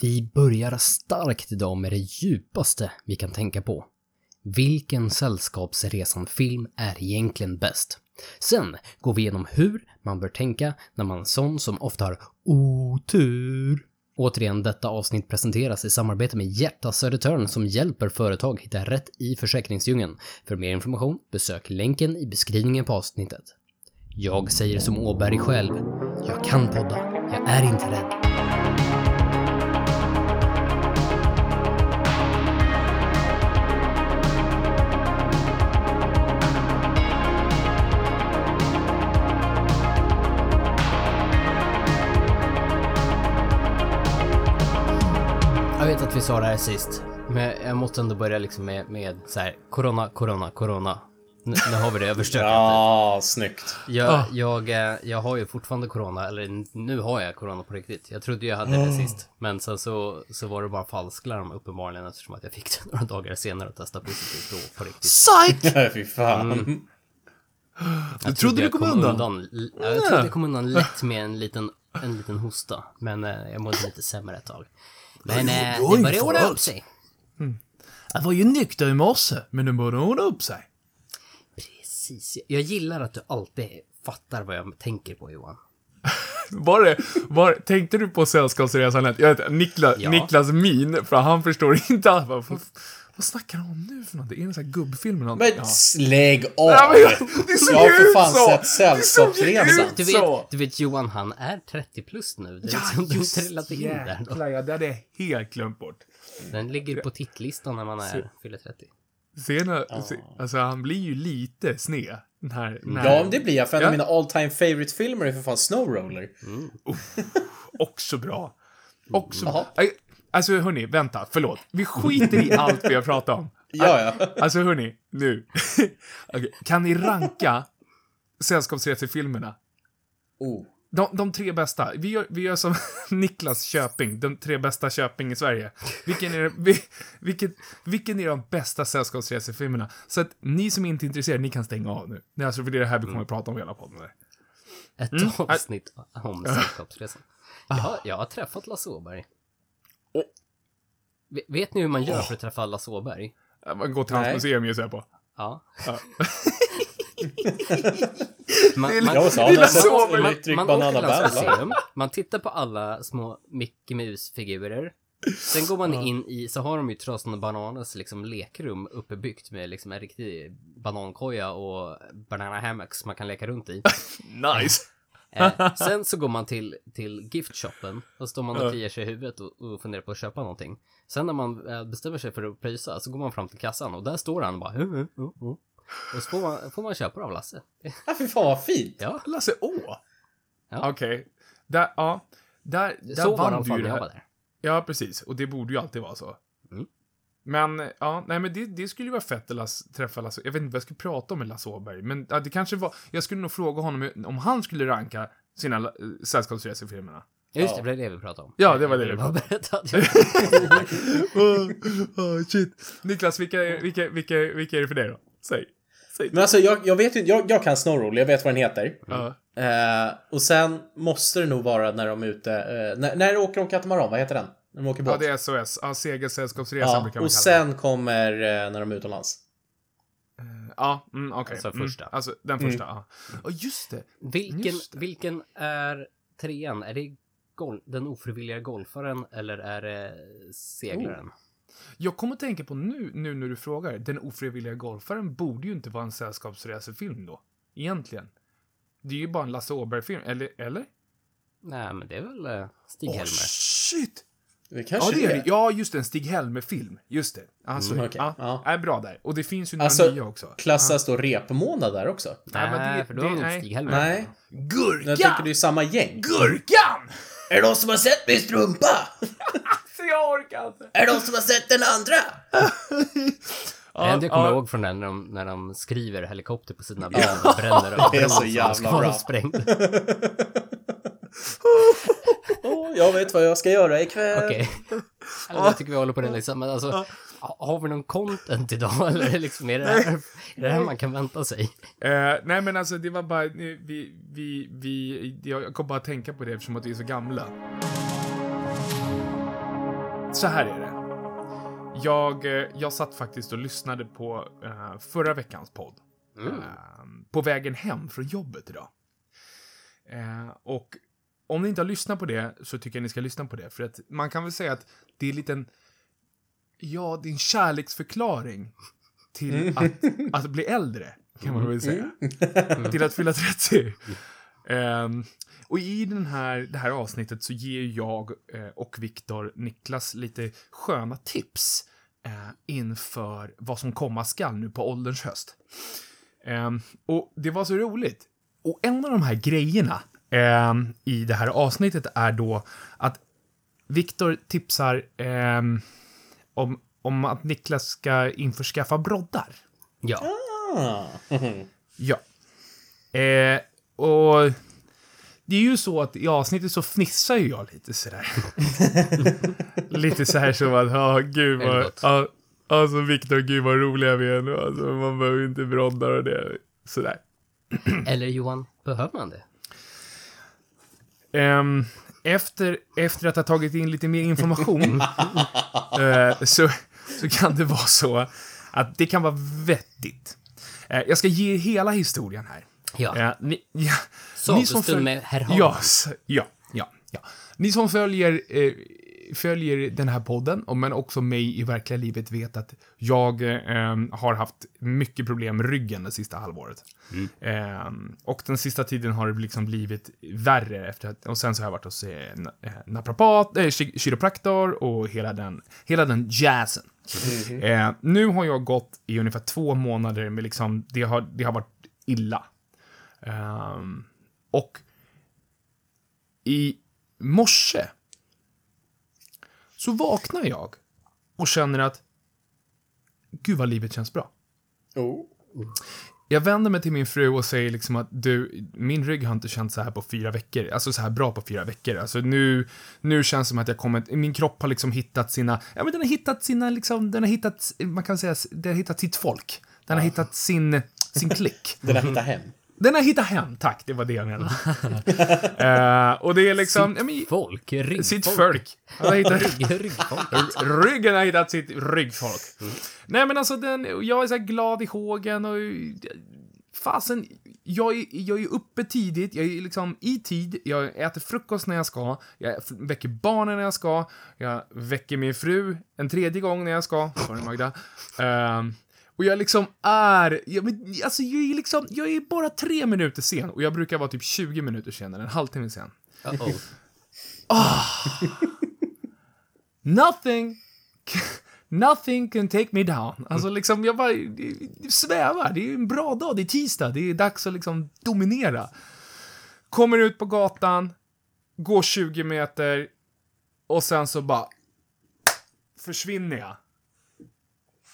Vi börjar starkt idag med det djupaste vi kan tänka på. Vilken Sällskapsresan-film är egentligen bäst? Sen går vi igenom hur man bör tänka när man är sån som ofta har otur. Återigen, detta avsnitt presenteras i samarbete med Hjärta Södertörn som hjälper företag hitta rätt i försäkringsdjungeln. För mer information, besök länken i beskrivningen på avsnittet. Jag säger som Åberg själv. Jag kan podda. Jag är inte rädd. Att vi sa det här sist, men jag måste ändå börja liksom med, med så här, corona, corona, corona. Nu, nu har vi det överstökat. Ja, snyggt. Jag, jag, eh, jag har ju fortfarande corona, eller nu har jag corona på riktigt. Jag trodde jag hade det sist, men sen så, så var det bara falsklarm uppenbarligen eftersom att jag fick det några dagar senare och testade positivt då på riktigt. Psych! Fy fan. Mm. Du trodde du jag kom undan? Ja, Jag trodde jag kom undan lätt med en liten, en liten hosta, men eh, jag mådde lite sämre ett tag. Men eh, du har det började ordna upp sig. Jag var ju nykter i morse, men nu börjar det ordna upp sig. Precis. Jag gillar att du alltid fattar vad jag tänker på Johan. Var det, var, tänkte du på Sällskapsresan? Jag vet, Niklas, Ja. Niklas min, för han förstår inte alls. Vad, snackar han om nu för någonting? Är det en sån här gubbfilm eller någonting? Men lägg av! Ja, men jag- det såg Jag har för fan så. sett Sällskapsresan. Du vet, du vet Johan, han är 30 plus nu. Det är Ja, liksom, just inte trillat in där då. jäklar, ja, det hade jag helt glömt bort. Den ligger på tittlistan när man är, fyller 30. Sen, se, alltså han blir ju lite sned. När, när, Ja, men det blir jag. För en Ja. av mina all time favorite filmer är för fan Snowroller. Också bra. Också Jaha. bra. Alltså hörni, vänta, förlåt. Vi skiter i allt vi har pratat om. Ja, ja. Alltså hörni, nu. Okej, Kan ni ranka Sällskapsresefilmerna? Oh. De, de tre bästa. Vi gör, vi gör som Niklas Köping, de tre bästa Köping i Sverige. Vilken är, vi, vilken, vilken är de bästa sällskapsresefilmerna? Så att ni som inte är intresserade, ni kan stänga av nu. Det är alltså för det är det här vi kommer att prata om hela podden. Där. Ett Mm. avsnitt om Sällskapsresan. Jag, har- jag har träffat Lasse Åberg. Vet ni hur man gör för att träffa Lasse Åberg? Ja, Man går till hans museum gissar jag på. Ja. Ja. Man, man, Jag sa. Sover. man, Electric man åker till hans museum, man tittar på alla små Mickey Mouse-figurer. Sen går man in i, så har de ju Trasan och Bananas liksom lekrum uppbyggt med liksom en riktig banankoja och banana hammocks man kan leka runt i. Nice! Eh, sen så går man till, till giftshoppen och står man och kliar sig i huvudet och, och funderar på att köpa någonting. Sen när man eh, bestämmer sig för att pröjsa så går man fram till kassan och där står han och bara "Hu, hu, hu, hu." Och så får man, får man köpa av Lasse. Ja, fy fan vad fint. Ja, Lasse Å? Ja. Okej. Där, ja. Där, där så var vann det alla du ju när det jag var här. där. Ja, precis. Och det borde ju alltid vara så. Mm. Men, ja, nej men det, det skulle ju vara fett att Lasse, träffa Lasse. Jag vet inte vad jag skulle prata om med Lasse Åberg. Men ja, det kanske var, jag skulle nog fråga honom om han skulle ranka sina äh, sällskapsresefilmerna. Just Ja. det, det var det vi pratade om. Ja, det var det vi att jag... oh, oh, shit. Niklas, vilka, är- vilka, vilka, vilka är det för dig då? Säg. Säg. Men alltså, jag, jag vet ju jag, jag kan Snowroller, jag vet vad den heter. Ja. Eh, och sen måste det nog vara när de är ute, eh, när, när åker de katamaran, vad heter den? När de åker båt? ja, det är SOS. Ja, Segersällskapsresan Ja, brukar man och kalla det. sen kommer eh, när de är utomlands. Ja, mm, okej. Alltså Mm, första. alltså den första, ja. Och just det. Vilken, Just det. vilken är trean? Är det gol- den ofrivilliga golfaren eller är det seglaren? Jag kommer att tänka på nu, nu när du frågar. Den ofrivilliga golfaren borde ju inte vara en sällskapsresefilm då. Egentligen. Det är ju bara en Lasse Åberg-film, eller? eller? Nej, men det är väl uh, Åh, Stig-Helmer. shit! Det Ja, kanske det är det. Ja, just det. En Stig-Helmer-film. Just det. Alltså, Mm, okej. ja, Ja. Är bra där. Och det finns ju några Alltså, nya också. Klassas då repmånad där också? Nej, men Nej, det- för då är det inte nej. Stig-Helmer. Nej. Gurka! Jag tänker det är samma gäng. Gurkan! Är det någon som har sett min strumpa? Så jag orkar inte. Är det någon som har sett den andra? Det enda jag kommer ja. ihåg från den när de, när de skriver helikopter på sina bilar och bränner och Det är så bränner jävla bra. Åh, jag vet vad jag ska göra ikväll. Okej. Alltså, jag tycker vi håller på det liksom. Men alltså, ha- har vi någon content idag eller liksom, är det här, är det här man kan vänta sig? Eh, nej men alltså det var bara, vi, vi, vi, jag kom bara att tänka på det eftersom att vi är så gamla. så här är det. Jag, eh, jag satt faktiskt och lyssnade på eh, förra veckans podd. Mm. Eh, på vägen hem från jobbet idag. Eh, och om ni inte har lyssnat på det så tycker jag ni ska lyssna på det. För att man kan väl säga att det är en liten... Ja, det är en kärleksförklaring till att, att bli äldre, kan man väl säga. till att fylla 30. Ehm, och i den här, det här avsnittet så ger jag eh, och Viktor Niklas lite sköna tips eh, inför vad som komma skall nu på ålderns höst. Ehm, och det var så roligt. Och en av de här grejerna ehm, i det här avsnittet är då att Viktor tipsar ehm, om, om att Niklas ska införskaffa broddar. Ja. Ah. Ja. Eh, och det är ju så att i avsnittet så fnissar ju jag lite sådär. lite så här som att, ja, gud Är det vad, ja, alltså Viktor, gud vad roliga vi är nu. Alltså, man behöver inte broddar och det. Sådär. Eller Johan, behöver man det? Ehm, efter, efter att ha tagit in lite mer information eh, så, så kan det vara så att det kan vara vettigt. Eh, jag ska ge hela historien här. Ja. Eh, ni, ja, ni som med herr Hagman. Ja, ja, ja, ja. Ni som följer, följer den här podden, och men också mig i verkliga livet, vet att jag eh, har haft mycket problem med ryggen det sista halvåret. Eh, och den sista tiden har det liksom blivit värre efter att, och sen så har jag varit hos eh, eh, naprapat, eh, kiropraktor och hela den, hela den jazzen. Eh, nu har jag gått i ungefär två månader med liksom, det har, det har varit illa. Ehm, och i morse så vaknar jag och känner att gud vad livet känns bra. Oh. Jag vänder mig till min fru och säger liksom att du, min rygg har inte känt så här på fyra veckor. Alltså så här bra på fyra veckor. Alltså nu, nu känns det som att jag kommit, min kropp har liksom hittat sina, ja men den har hittat sina liksom, den har hittat, man kan säga, den har hittat sitt folk. Den har hittat sin, sin klick. Den har hittat hem. Den har hittat hem, tack, det var det jag menade. Eh, och det är liksom, ja, men, Folk, ryggfolk. sitt folk. Han har hittat, Rygg, ryggfolk. Ryggen har hittat sitt ryggfolk. Nej men alltså den, jag är så här glad i hågen och fasen, jag är, jag är uppe tidigt, jag är liksom i tid, jag äter frukost när jag ska, jag väcker barnen när jag ska, jag väcker min fru en tredje gång när jag ska, sorry Magda. Ehm, och jag liksom är, jag, alltså jag är liksom, jag är bara tre minuter sen och jag brukar vara typ 20 minuter senare, en halvtimme sen. Uh-oh. Nothing, nothing can take me down. Alltså liksom, jag bara det- svävar. Det är en bra dag, det är tisdag, det är dags att liksom dominera. Kommer ut på gatan, går 20 meter och sen så bara försvinner jag.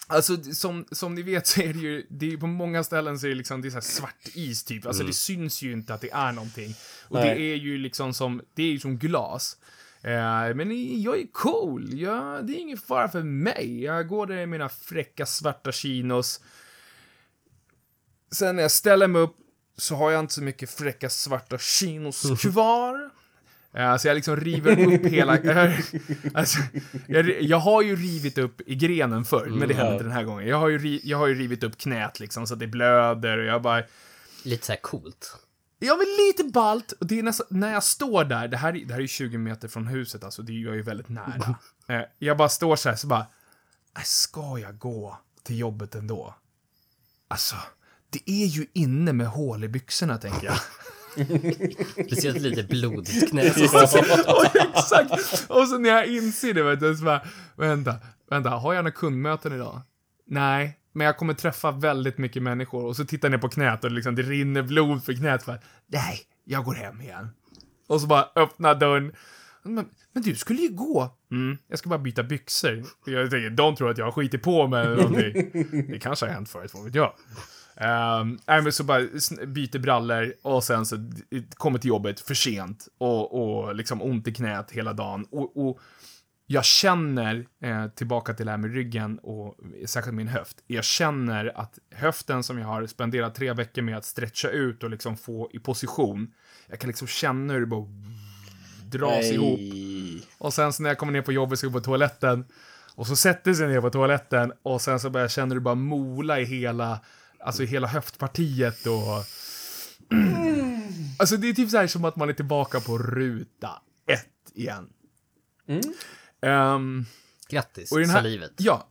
Alltså, som, som ni vet så är det ju, det är på många ställen så är det liksom, det är så här svart is typ. Alltså det syns ju inte att det är någonting. Och Nej. det är ju liksom som, det är ju som glas. Eh, men jag är cool, jag, det är ingen fara för mig. Jag går där i mina fräcka svarta chinos. Sen när jag ställer mig upp så har jag inte så mycket fräcka svarta chinos kvar. Eh, Så jag liksom river upp hela... alltså, jag, jag har ju rivit upp i grenen förr, men det hände Ja. inte den här gången. Jag har, ju jag har ju rivit upp knät liksom, så att det blöder och jag bara... Lite såhär coolt. Ja, men lite balt. Och det är nästan, när jag står där, det här, är- det här är 20 meter från huset, alltså, det är jag ju väldigt nära. Eh, jag bara står så här, så bara... "Nej, Ska jag gå till jobbet ändå? Alltså, det är ju inne med hål i byxorna, tänker jag. Speciellt lite blodigt knä. och exakt! Och så när jag inser det, vet du, så bara, vänta, vänta, har jag några kundmöten idag? Nej, men jag kommer träffa väldigt mycket människor. Och så tittar jag ner på knät och liksom, det rinner blod för knät. För, nej, jag går hem igen. Och så bara öppna dörren. Men, men du skulle ju gå. Mm, jag ska bara byta byxor. Jag tänker, de tror att jag har skitit på mig eller någonting. Det kanske har hänt förut, vad vet jag. Um, nej, men så bara byter brallor och sen så kommer till jobbet för sent och, och liksom ont i knät hela dagen. Och, och jag känner, eh, tillbaka till det här med ryggen och särskilt min höft, jag känner att höften som jag har spenderat tre veckor med att stretcha ut och liksom få i position, jag kan liksom känna hur det bara dras ihop. Och sen så när jag kommer ner på jobbet så går jag på toaletten. Och så sätter sig ner på toaletten och sen så börjar, känner du bara mola i hela, alltså hela höftpartiet och... Alltså det är typ så här som att man är tillbaka på ruta ett igen. Ehm, Grattis, och den här, livet. Ja.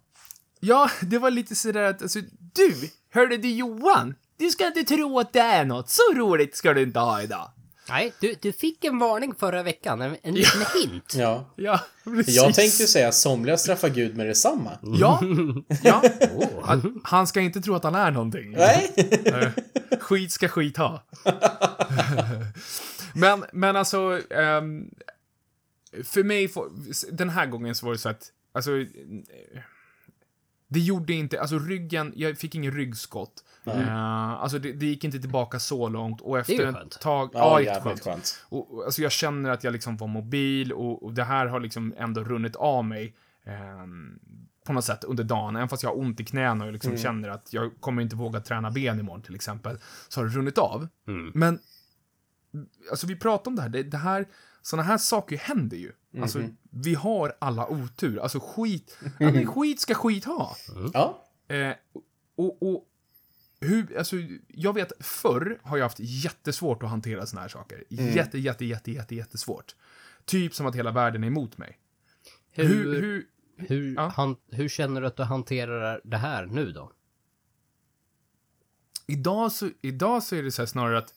Ja, det var lite sådär att, alltså, du, hörde du Johan? Du ska inte tro att det är något, så roligt ska du inte ha idag. Nej, du, du fick en varning förra veckan, en, en liten hint. Ja. Ja, precis. Jag tänkte säga somliga straffar Gud med detsamma. Ja, ja. Han, han ska inte tro att han är någonting. Nej. Eh, Skit ska skit ha. men, men alltså, ehm, för mig, den här gången så var det så att, alltså, eh, det gjorde inte, alltså ryggen, jag fick ingen ryggskott. Eh, alltså det, det gick inte tillbaka så långt och efter ju ett skönt. tag, Ja, ja, jävligt jätteskönt. skönt. Och, alltså jag känner att jag liksom var mobil och, och det här har liksom ändå runnit av mig ehm, på något sätt under dagen. Även fast jag har ont i knäna och liksom känner att jag kommer inte våga träna ben imorgon till exempel. Så har det runnit av. Men, alltså vi pratar om det här, det, det här, sådana här saker händer ju. Alltså, vi har alla otur. Alltså skit, men skit ska skit ha. Ja. Eh, och, och hur, alltså, jag vet förr har jag haft jättesvårt att hantera såna här saker. Jätte, jätte, jätte, jätte, jättesvårt. Typ som att hela världen är emot mig. Hur, Hur, hur, hur, ja. han, hur känner du att du hanterar det här nu då? idag, så, idag så är det så här snarare att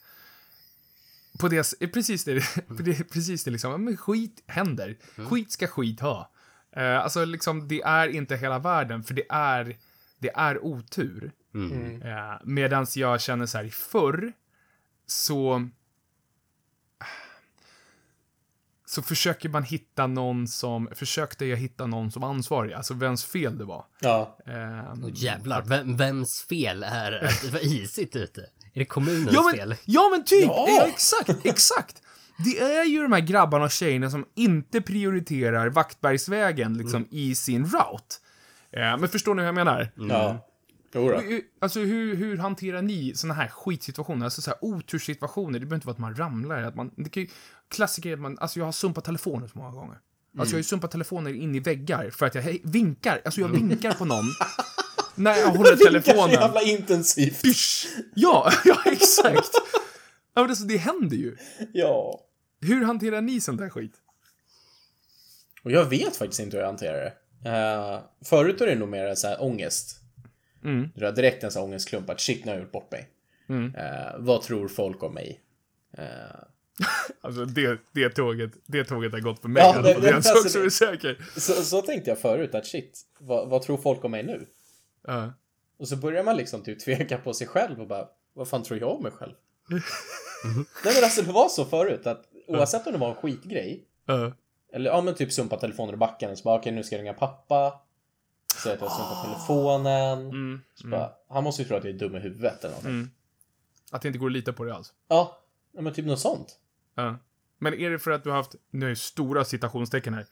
på det, är precis det, det, precis det liksom, men skit händer. Skit ska skit ha. Eh, alltså liksom, det är inte hela världen, för det är, det är otur. Eh, medans jag känner så här, förr så så försöker man hitta någon som, försökte jag hitta någon som ansvarig, alltså vems fel det var. Ja. Ehm, Åh, jävlar, vem, vems fel är att det var isigt ute? Är det kommunens ja, fel? men, ja men typ, Ja. ja. exakt, exakt. Det är ju de här grabbarna och tjejerna som inte prioriterar Vaktbergsvägen liksom i sin route. Eh, men förstår ni hur jag menar? Ja. Hur- Alltså hur, hur hanterar ni såna här skitsituationer? Alltså så här oturssituationer. Det behöver inte vara att man ramlar. Att man, det kan ju, klassiker är att man, alltså jag har sumpat telefoner så många gånger. Alltså jag har ju sumpat telefoner in i väggar för att jag hej, vinkar, alltså jag vinkar på någon. när jag håller Vinkar så telefonen. jävla intensivt. Pysch! Ja, ja exakt. Ja, men alltså det händer ju. Ja. Hur hanterar ni sånt där skit? Och jag vet faktiskt inte hur jag hanterar det. Uh, förut är det nog mer så här ångest. Mm. Du har direkt en sån ångestklump att shit, nu har jag gjort bort mig. Mm. Eh, vad tror folk om mig? Eh, Alltså det, det, tåget, det tåget har gått för mig. Ja, det- det, det- det är en sak alltså som det- är säker. så, så tänkte jag förut att shit, vad, vad tror folk om mig nu? Ja. Och så börjar man liksom typ tveka på sig själv och bara, vad fan tror jag om mig själv? Nej men alltså det var så förut att oavsett om det var en skitgrej, eller ja men typ sumpa telefonen i backen och så bara okej nu ska jag ringa pappa. Säga att jag har sumpat telefonen. Mm, Så bara, han måste ju tro att jag är dum i huvudet eller någonting. mm. Att det inte går att lita på det alls. Ja, men typ något sånt. Ja. Men är det för att du har haft, nu är det stora citationstecken här,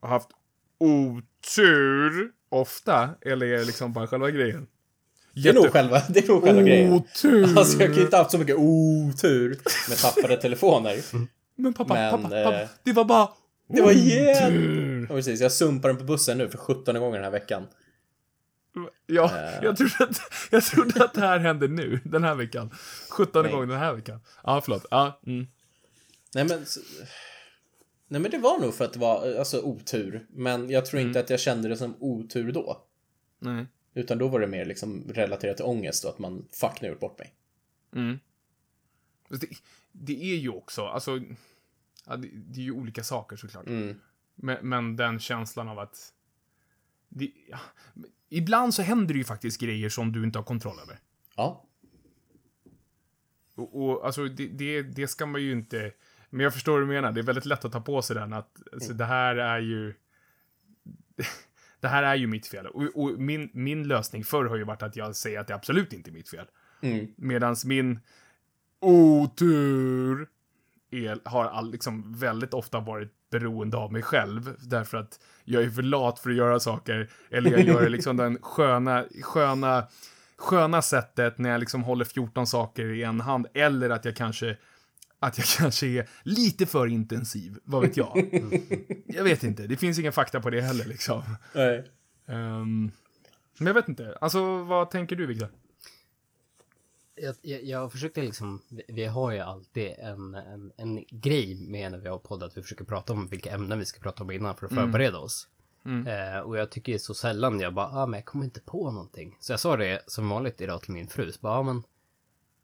har haft otur ofta? Eller är det liksom bara själva grejen? Det är nog själva, det är nog själva grejen. Otur! Alltså jag kan ju inte ha haft så mycket otur med tappade telefoner. Men pappa, Men, pappa, eh, pappa, det var bara Det var otur. Jävligt... Ja, precis, jag sumpar den på bussen nu för 17 gånger den här veckan. Ja, Eh. jag, trodde att, jag trodde att det här hände nu, den här veckan. 17 Nej. gånger den här veckan. Ja, förlåt. Ja, mm. Nej men... så- Nej men det var nog för att det var alltså otur. Men jag tror inte att jag kände det som otur då. Nej. Utan då var det mer liksom relaterat till ångest och att man fuck nu har bort mig. Mm. Det, det är ju också, alltså, ja, det, det är ju olika saker såklart. Mm. Men, men den känslan av att... Det, ja, ibland så händer det ju faktiskt grejer som du inte har kontroll över. Ja. Och, och alltså, det, det, det ska man ju inte... Men jag förstår vad du menar. Det är väldigt lätt att ta på sig den att alltså, det här är ju... Det här är ju mitt fel. Och, och min, min lösning förr har ju varit att jag säger att det absolut inte är mitt fel. Mm. Medans min otur är, har all, liksom väldigt ofta varit beroende av mig själv. Därför att jag är för lat för att göra saker. Eller jag gör det liksom den sköna, sköna, sköna sättet när jag liksom håller 14 saker i en hand. Eller att jag kanske att jag kanske är lite för intensiv, vad vet jag? jag vet inte, det finns inga fakta på det heller liksom. Nej. Ehm, men jag vet inte, alltså vad tänker du Viktor? Jag, jag, jag försökte liksom, vi, vi har ju alltid en, en, en grej med när vi har poddat, vi försöker prata om vilka ämnen vi ska prata om innan för att förbereda oss. Eh, och jag tycker så sällan jag bara, ah, men jag kommer inte på någonting. Så jag sa det som vanligt idag till min fru, så bara, ah, men,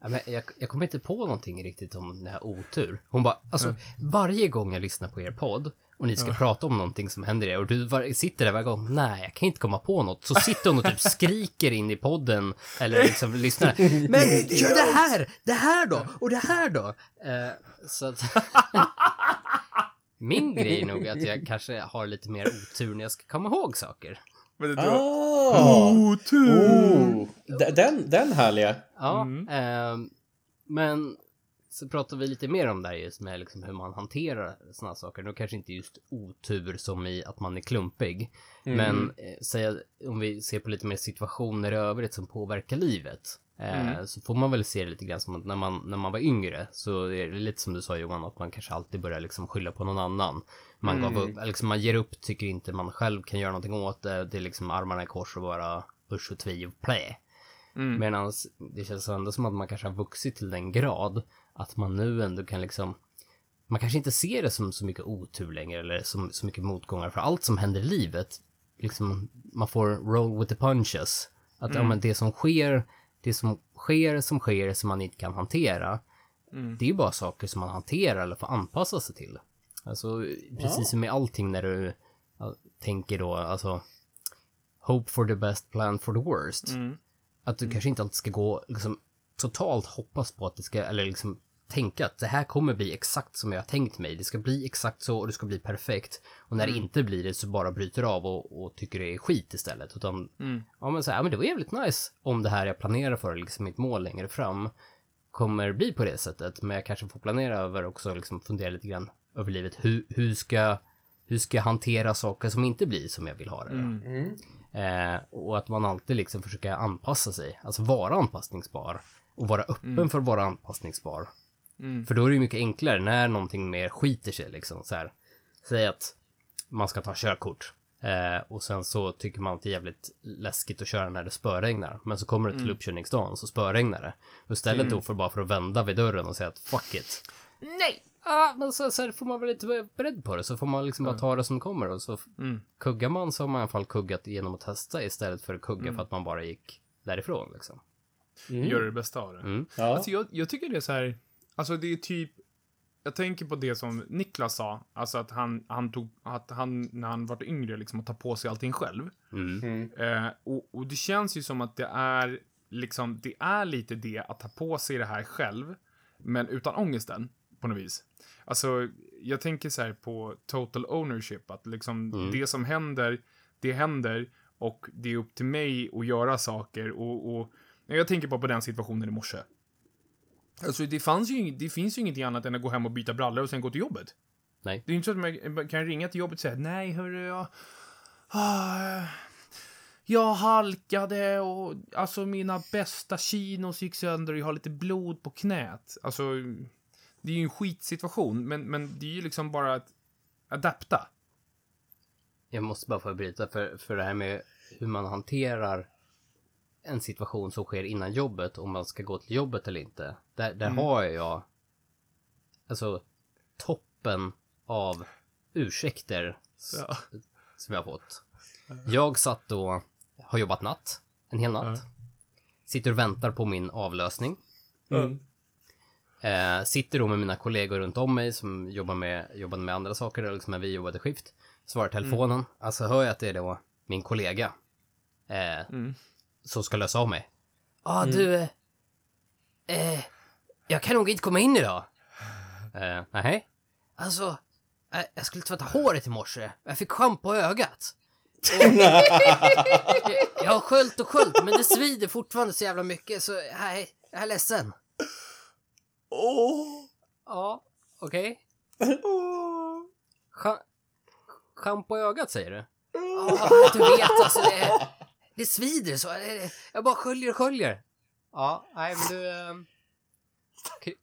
ja, men jag, jag kommer inte på någonting riktigt om den här otur. Hon bara, alltså varje gång jag lyssnar på er podd och ni ska prata om någonting som händer er och du var, sitter där varje gång, nej jag kan inte komma på något. Så sitter hon och typ skriker in i podden eller liksom lyssnar. Men gör det här, det här då och det här då. Eh, så att... Min grej är nog att jag kanske har lite mer otur när jag ska komma ihåg saker. Men har Ah! otur! Oh. Den, den härliga. Ja, ehm, men så pratar vi lite mer om det här just med liksom hur man hanterar sådana saker. Nu kanske inte just otur som i att man är klumpig. Men eh, säga, om vi ser på lite mer situationer i övrigt som påverkar livet. Eh, Så får man väl se det lite grann som att när man, när man var yngre så är det lite som du sa Johan, att man kanske alltid börjar liksom skylla på någon annan. Man, gav upp, liksom man ger upp, tycker inte man själv kan göra någonting åt det. Det är liksom armarna i kors och bara push och tvi och play. Medan det känns ändå som att man kanske har vuxit till den grad att man nu ändå kan liksom man kanske inte ser det som så mycket otur längre eller som så mycket motgångar för allt som händer i livet liksom man får roll with the punches. Att ja, men det som sker det som sker som sker som man inte kan hantera det är ju bara saker som man hanterar eller får anpassa sig till. Alltså precis som med allting när du ja, tänker då alltså hope for the best plan for the worst. Att du kanske inte alltid ska gå liksom totalt hoppas på att det ska, eller liksom tänka att det här kommer bli exakt som jag har tänkt mig. Det ska bli exakt så och det ska bli perfekt. Och när det inte blir det så bara bryter av och, och tycker det är skit istället. Utan, ja men så här, ja, men det var jävligt nice om det här jag planerar för, liksom mitt mål längre fram, kommer bli på det sättet. Men jag kanske får planera över också, liksom fundera lite grann över livet. Hur, hur ska, hur ska jag hantera saker som inte blir som jag vill ha det? då? Eh, och att man alltid liksom försöker anpassa sig, alltså vara anpassningsbar. Och vara öppen för att vara anpassningsbar. För då är det ju mycket enklare när någonting mer skiter sig liksom så här. Säg att man ska ta körkort. Eh, och sen så tycker man att det är jävligt läskigt att köra när det spöregnar. Men så kommer det till uppkörningsdagen så spöregnar det. Och istället då för bara för att vända vid dörren och säga att fuck it. Nej! Ah, men så, så får man väl inte vara beredd på det. Så får man liksom bara ta det som kommer. Och så kuggar man så har man i alla fall kuggat genom att testa istället för att kugga för att man bara gick därifrån liksom. Gör det bästa av det. Mm. Ja. Alltså jag, jag tycker det är så här, alltså det är typ, jag tänker på det som Niklas sa, alltså att han, han tog, att han, när han var yngre, liksom att ta på sig allting själv. Mm. Eh, och, och det känns ju som att det är, liksom, det är lite det att ta på sig det här själv, men utan ångesten, på något vis. Alltså, jag tänker så här på total ownership, att liksom det som händer, det händer och det är upp till mig att göra saker och, och jag tänker bara på den situationen i morse. Alltså, det, fanns ju, det finns ju ingenting annat än att gå hem och byta brallor och sen gå till jobbet. Nej. Det är ju inte så att man kan ringa till jobbet och säga nej, hörru, jag... Ah, jag halkade och alltså mina bästa chinos gick sönder och jag har lite blod på knät. Alltså, det är ju en skitsituation, men, men det är ju liksom bara att adapta. Jag måste bara få bryta för, för det här med hur man hanterar en situation som sker innan jobbet, om man ska gå till jobbet eller inte. Där, där har jag alltså toppen av ursäkter Ja. som jag har fått. Jag satt då, har jobbat natt, en hel natt. Sitter och väntar på min avlösning. Mm. Eh, sitter då med mina kollegor runt om mig som jobbar med, jobbade med andra saker, eller liksom när vi jobbade skift. Svarar telefonen. Alltså hör jag att det är då min kollega. Eh, Som ska lösa av mig. Ja ah, du, eh, jag kan nog inte komma in idag. Eh, nej. Alltså, eh, jag skulle tvätta håret i morse. Jag fick schampo i ögat. Och, jag, har sköljt och sköljt, men det svider fortfarande så jävla mycket så nej, jag är ledsen. Åh! Ja, okej. Scha- Schampo i ögat säger du? Ja, du vet alltså det, det svider så. det- Jag bara sköljer och sköljer. Ja, nej men du... ehm,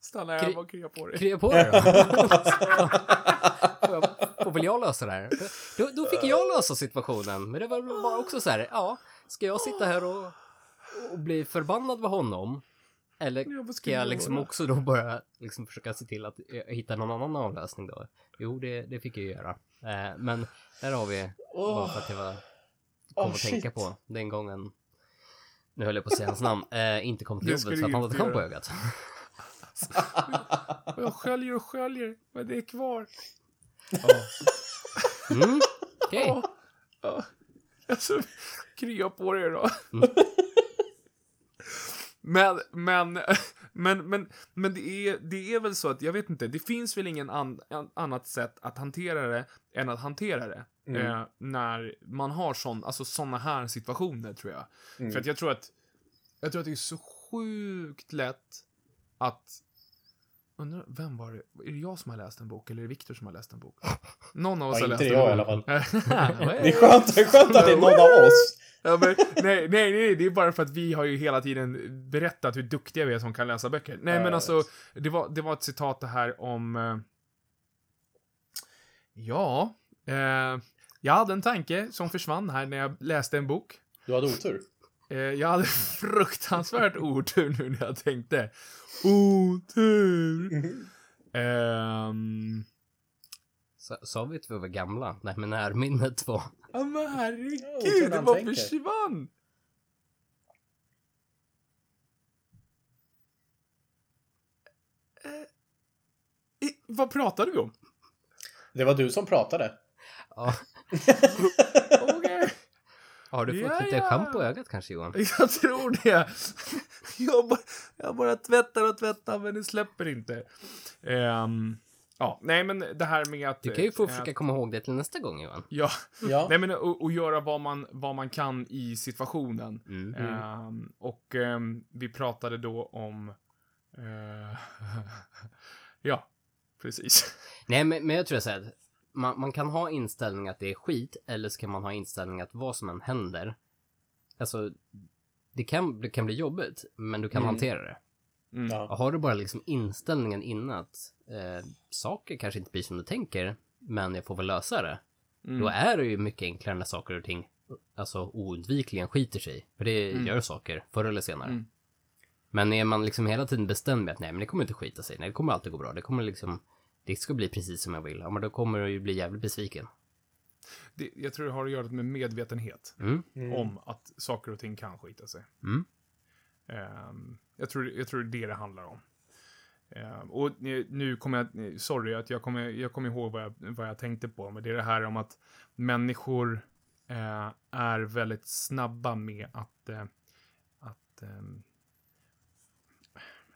Stanna Kry- hemma och krya på dig. Krya på dig då. Får väl jag lösa det här? Då, då fick jag lösa situationen. Men det var bara också så här, ja, ska jag sitta här och, och bli förbannad med honom? Eller ska jag liksom också då börja liksom försöka se till att jag hittar någon annan avlösning då? Jo, det, det fick jag ju göra. Eh, men där har vi, bara för att jag var, kom Oh, att shit. tänka på den gången, nu höll jag på att säga hans namn, eh, inte kom till jobbet för att han hade inte kam på ögat. Jag sköljer och sköljer, men det är kvar. Mm, okej. Ja. Ja. Alltså, krya på dig då. Mm. Men, men, men, men, men det är, det är väl så att, jag vet inte, det finns väl ingen an, an, annat sätt att hantera det än att hantera det. Eh, när man har sån, alltså såna här situationer, tror jag. För att jag tror att, jag tror att det är så sjukt lätt att Undrar, vem var det? Är det jag som har läst en bok eller är det Viktor som har läst en bok? Någon av oss Ja, har inte läst jag en i alla bok. fall. Det är skönt, det är skönt att det är någon av oss. Ja, men, nej, nej, nej, det är bara för att vi har ju hela tiden berättat hur duktiga vi är som kan läsa böcker. Nej, men jag alltså, det var, det var ett citat det här om... Eh, ja, eh, jag hade en tanke som försvann här när jag läste en bok. Du hade otur. Eh, jag hade fruktansvärt otur nu när jag tänkte. Otur! Ehm... Sa- vi att vi var gamla? Nej, men närminnet var... Ja men herregud, det bara försvann! Eh, vad pratade vi om? Det var du som pratade. Ja. Har du fått Ja, lite ja. schampo i ögat kanske Johan? jag tror det. Jag bara, jag bara tvättar och tvättar men det släpper inte. Ehm, ja, nej men det här med att... Du kan ju få eh, försöka komma ihåg det till nästa gång Johan. Ja, Ja. nej men och, och göra vad man, vad man kan i situationen. Mm. Ehm, och ehm, vi pratade då om... eh, ja, precis. Nej, men, men jag tror så här att man, man kan ha inställning att det är skit, eller så kan man ha inställning att vad som än händer, alltså, det kan, det kan bli jobbigt, men du kan Mm. hantera det. Mm. Ja. Har du bara liksom inställningen innan att eh, saker kanske inte blir som du tänker, men jag får väl lösa det. Mm. Då är det ju mycket enklare när saker och ting alltså oundvikligen skiter sig. För det Mm. gör saker förr eller senare. Mm. Men är man liksom hela tiden bestämd med att nej, men det kommer inte skita sig. Nej, det kommer alltid gå bra. Det kommer liksom, det ska bli precis som jag vill. Ja, men då kommer du ju bli jävligt besviken. Det, jag tror det har att göra med medvetenhet Mm. om att saker och ting kan skita sig. Mm. Ehm, jag, tror, jag tror det är det det handlar om. Ehm, och eh, nu kommer jag, eh, sorry att jag kommer, jag kommer ihåg vad jag, vad jag tänkte på, men det är det här om att människor eh, är väldigt snabba med att, eh, att, ehm,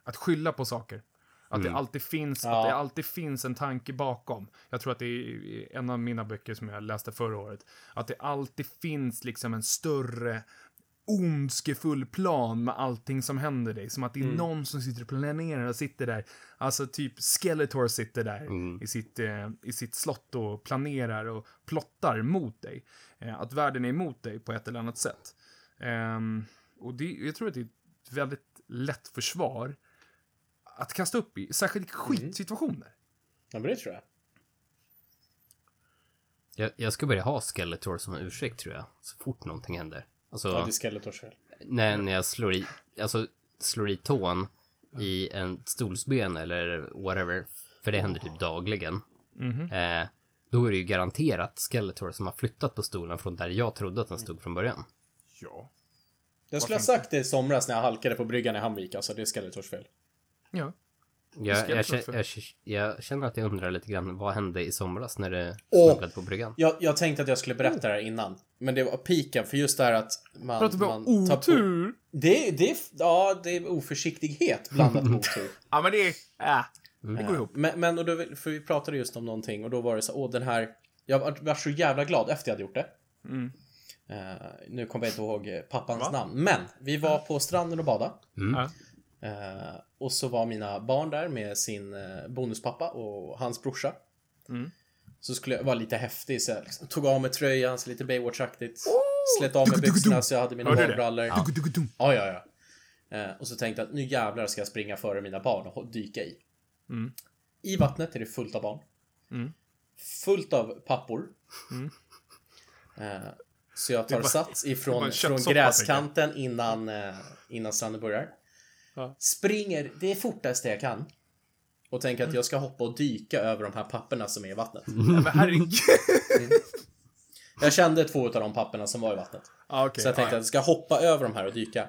att skylla på saker. Att, Mm. det alltid finns, Ja. att det alltid finns en tanke bakom. Jag tror att det är en av mina böcker som jag läste förra året. Att det alltid finns liksom en större ondskefull plan med allting som händer dig. Som att det är någon som sitter och planerar och sitter där. Alltså typ Skeletor sitter där Mm. i, sitt, eh, i sitt slott och planerar och plottar mot dig. Eh, att världen är emot dig på ett eller annat sätt. Ehm, och det, jag tror att det är ett väldigt lätt försvar att kasta upp i, särskilt i skitsituationer. Ja, men det tror jag. Jag, jag ska börja ha Skeletor som ursäkt tror jag. Så fort någonting händer. Alltså, Ja, det är Skeletors fel. när, när jag slår i, alltså slår i tån i en stolsben eller whatever. För det händer typ dagligen. Mhm. Eh, då är det ju garanterat Skeletor som har flyttat på stolen från där jag trodde att den stod från början. Ja. Jag skulle ha sagt det i somras när jag halkade på bryggan i Hamvik. Alltså, det är Skeletors fel. Ja. Jag, jag, jag, jag känner att jag undrar lite grann, vad hände i somras när det snubblade på bryggan? Jag, jag tänkte att jag skulle berätta det här innan. Men det var piken, för just det här att man... Pratar vi om tar på- otur? Det, det, ja, det är oförsiktighet blandat med otur. Ja, men det är... Äh, det går ihop. Men, men och då, för vi pratade just om någonting och då var det så, åh den här... Jag var, var så jävla glad efter jag hade gjort det. Mm. Eh, nu kommer jag inte ihåg eh, pappans Va? namn. Men vi var på stranden och bada. Mm. Ja. Och så var mina barn där med sin eh, bonuspappa och hans brorsa. Mm. Så skulle jag vara lite häftig så jag liksom, tog av mig tröjan, så lite Baywatch-aktigt. Slet av mig byxorna så jag hade mina badbrallor. Ja. Dugg. ja, ja, Eh, och så tänkte jag att nu jävlar ska jag springa före mina barn och dyka i. Mm. I vattnet är det fullt av barn. Mm. Fullt av pappor. Mm. Eh, så jag tar var- sats ifrån från gräskanten innan, eh, innan stranden börjar. Ja. Springer det fortaste jag kan. Och tänker att jag ska hoppa och dyka över de här papperna som är i vattnet. Herregud. Jag kände två av de papperna som var i vattnet. ah, okej. Så jag tänkte ja, att jag ska hoppa över de här och dyka.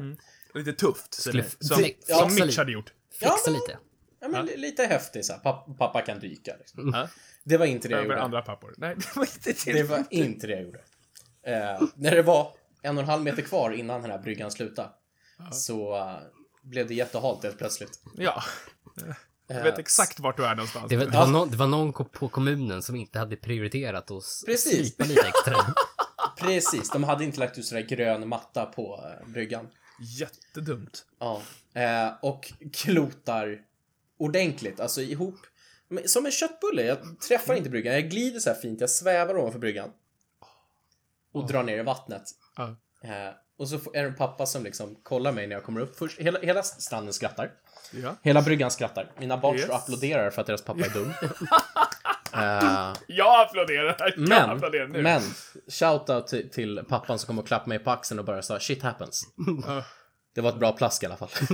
Lite tufft. Skulle Som, som, flex- som Mitch hade gjort. Flexa Ja, lite. Ja, men li- lite häftigt så här. Papp- pappa kan dyka. Liksom. Ja. Det var inte det jag Över gjorde. andra pappor. Nej, det var inte det. Det var inte det jag gjorde. Eh, när det var en och en halv meter kvar innan den här bryggan slutade så eh, blev det jättehalt helt plötsligt. Ja. Eh, Jag vet exakt vart du är någonstans. Det var, det, var någon, det var någon på kommunen som inte hade prioriterat s- Precis. lite extra. Precis, de hade inte lagt ut sådär grön matta på eh, bryggan. Jättedumt. Ja. Eh, och klotar ordentligt, alltså ihop. Som en köttbulle, jag träffar inte bryggan. Jag glider så här fint, jag svävar ovanför bryggan. Och drar ner i vattnet. Ja. Och så är det en pappa som liksom kollar mig när jag kommer upp. Först, hela, hela stranden skrattar. Ja. Hela bryggan skrattar. Mina barn Yes. applåderar för att deras pappa är dum. Eh, Jag applåderar. Jag men, applåderar nu. men, shoutout till, till pappan som kom och klappade mig på axeln och bara sa shit happens. Det var ett bra plask i alla fall.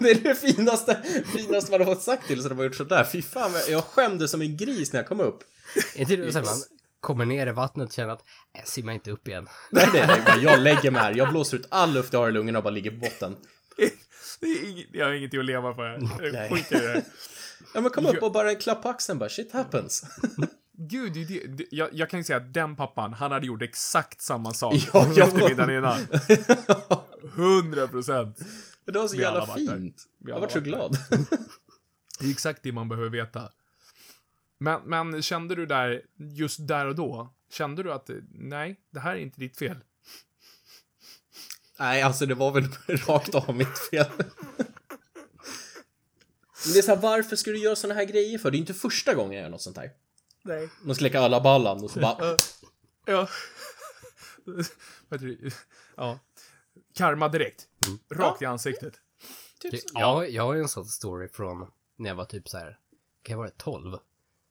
det är det finaste, finaste man har fått sagt till så de har gjort sådär. Fy fan, jag skämde som en gris när jag kom upp. Är inte det så att man kommer ner i vattnet och känner att jag simmar inte upp igen. Nej, nej, nej, jag lägger mig här. Jag blåser ut all luft jag har i lungorna och bara ligger på botten. Det är inget, jag har ingenting att leva för. Skiter i det. Ja, men kom upp och bara en klapp på axeln bara shit happens. Gud, det, det, det, jag, jag kan ju säga att den pappan, han hade gjort exakt samma sak Ja, ja. eftermiddagen innan. Hundra procent. Det var så jävla fint. Vi Jag var så glad. Det är exakt det man behöver veta. Men, men kände du där, just där och då, kände du att nej, det här är inte ditt fel? Nej, alltså det var väl rakt av mitt fel. Men det är så här, varför ska du göra såna här grejer för? Det är inte första gången jag gör något sånt här. Nej. Man ska leka alla ballan och så bara... Ja. Det? Ja. Karma direkt. Rakt i ansiktet. Typ. Jag, jag har ju en sån story från när jag var typ så här, kan jag vara 12?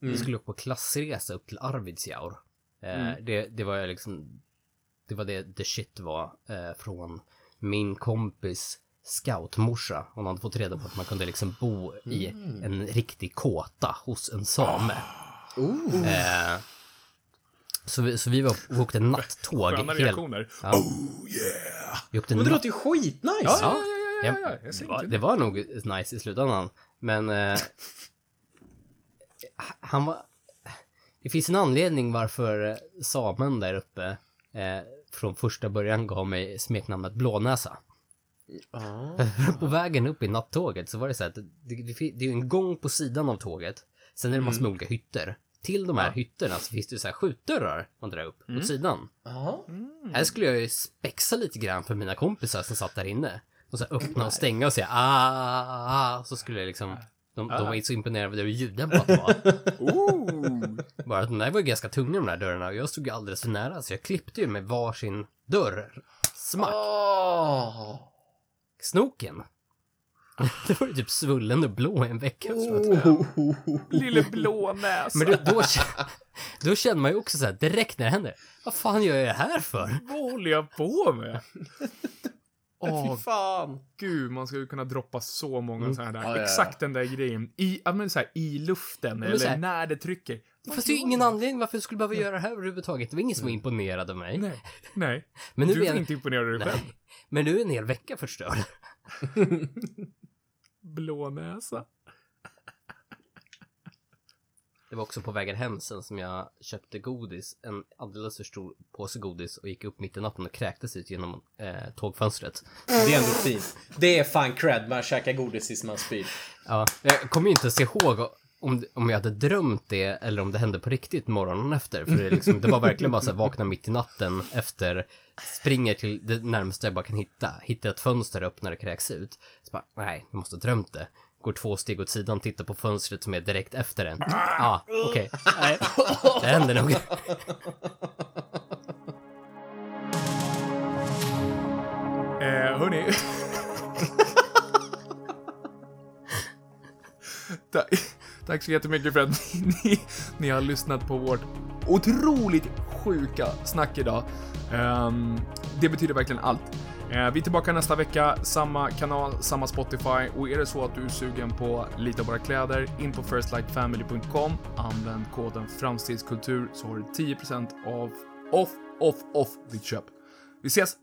Vi skulle på klassresa upp till Arvidsjaur. Eh, det, det var liksom, det var det the shit var eh, från min kompis scoutmorsa. Hon hade fått reda på att man kunde liksom bo i en riktig kåta hos en same. Ooh. Eh, så, vi, så vi, var, vi åkte nattåg. Sköna reaktioner. Ja. Oh yeah! vi åkte Men det låter ju skitnice! Ja, Ja, ja, ja, ja, ja, det, var, det var nog nice i slutändan. Men eh, han var... Det finns en anledning varför samen där uppe eh, från första början gav mig smeknamnet Blånäsa. Ah. På vägen upp i nattåget så var det så här att det, det, det är ju en gång på sidan av tåget. Sen är det massor med olika hytter. Till de här hytterna så finns det så här skjutdörrar man drar upp åt sidan. Ja. Här skulle jag ju spexa lite grann för mina kompisar som satt där inne. Och så öppna och stänga och säga ah, ah, så skulle jag liksom... De, de var inte så imponerade över ljuden på att det var. Bara att de där var ju ganska tunga de där dörrarna och jag stod ju alldeles för nära så jag klippte ju med varsin dörr. Smack! Ah. Snoken! Det var ju typ svullen och blå i en vecka efteråt. Lille blå näsa. Men då, då, då känner man ju också så här direkt när det händer. Vad fan gör jag det här för? Vad håller jag på med? Åh, Fy fan. gud, man skulle kunna droppa så många sådana där. Ja, ja, ja. Exakt den där grejen. I, men så här, i luften, men eller så här- när det trycker. Fast det är ju ingen anledning varför jag skulle behöva göra det här överhuvudtaget. Det var ingen som var imponerad av mig. Nej, nej. Men nu du är en- inte imponerad av dig själv. Men nu är en hel vecka förstörd. Blå näsa. Det var också på vägen hem sen som jag köpte godis, en alldeles för stor påse godis och gick upp mitt i natten och kräktes ut genom eh, tågfönstret. Det är ändå fint. Det är fan cred. Man käkar godis tills man spyr. Ja, jag kommer ju inte ens ihåg om, om jag hade drömt det eller om det hände på riktigt morgonen efter. För det, liksom, det var verkligen bara så här, vakna mitt i natten efter, springer till det närmaste jag bara kan hitta, hittar ett fönster, öppnar och kräks ut. Så bara, nej, jag måste ha drömt det. Går två steg åt sidan, tittar på fönstret som är direkt efter en. Ja, ah, okej. Nej, det händer nog. Eh, hörni. tack, tack så jättemycket för att ni, ni har lyssnat på vårt otroligt sjuka snack idag. Ehm, det betyder verkligen allt. Eh, vi är tillbaka nästa vecka, samma kanal, samma Spotify och är det så att du är sugen på lite av våra kläder, in på firstlightfamily.com, använd koden framstegskultur så har du 10% av off, off, off ditt köp. Vi ses!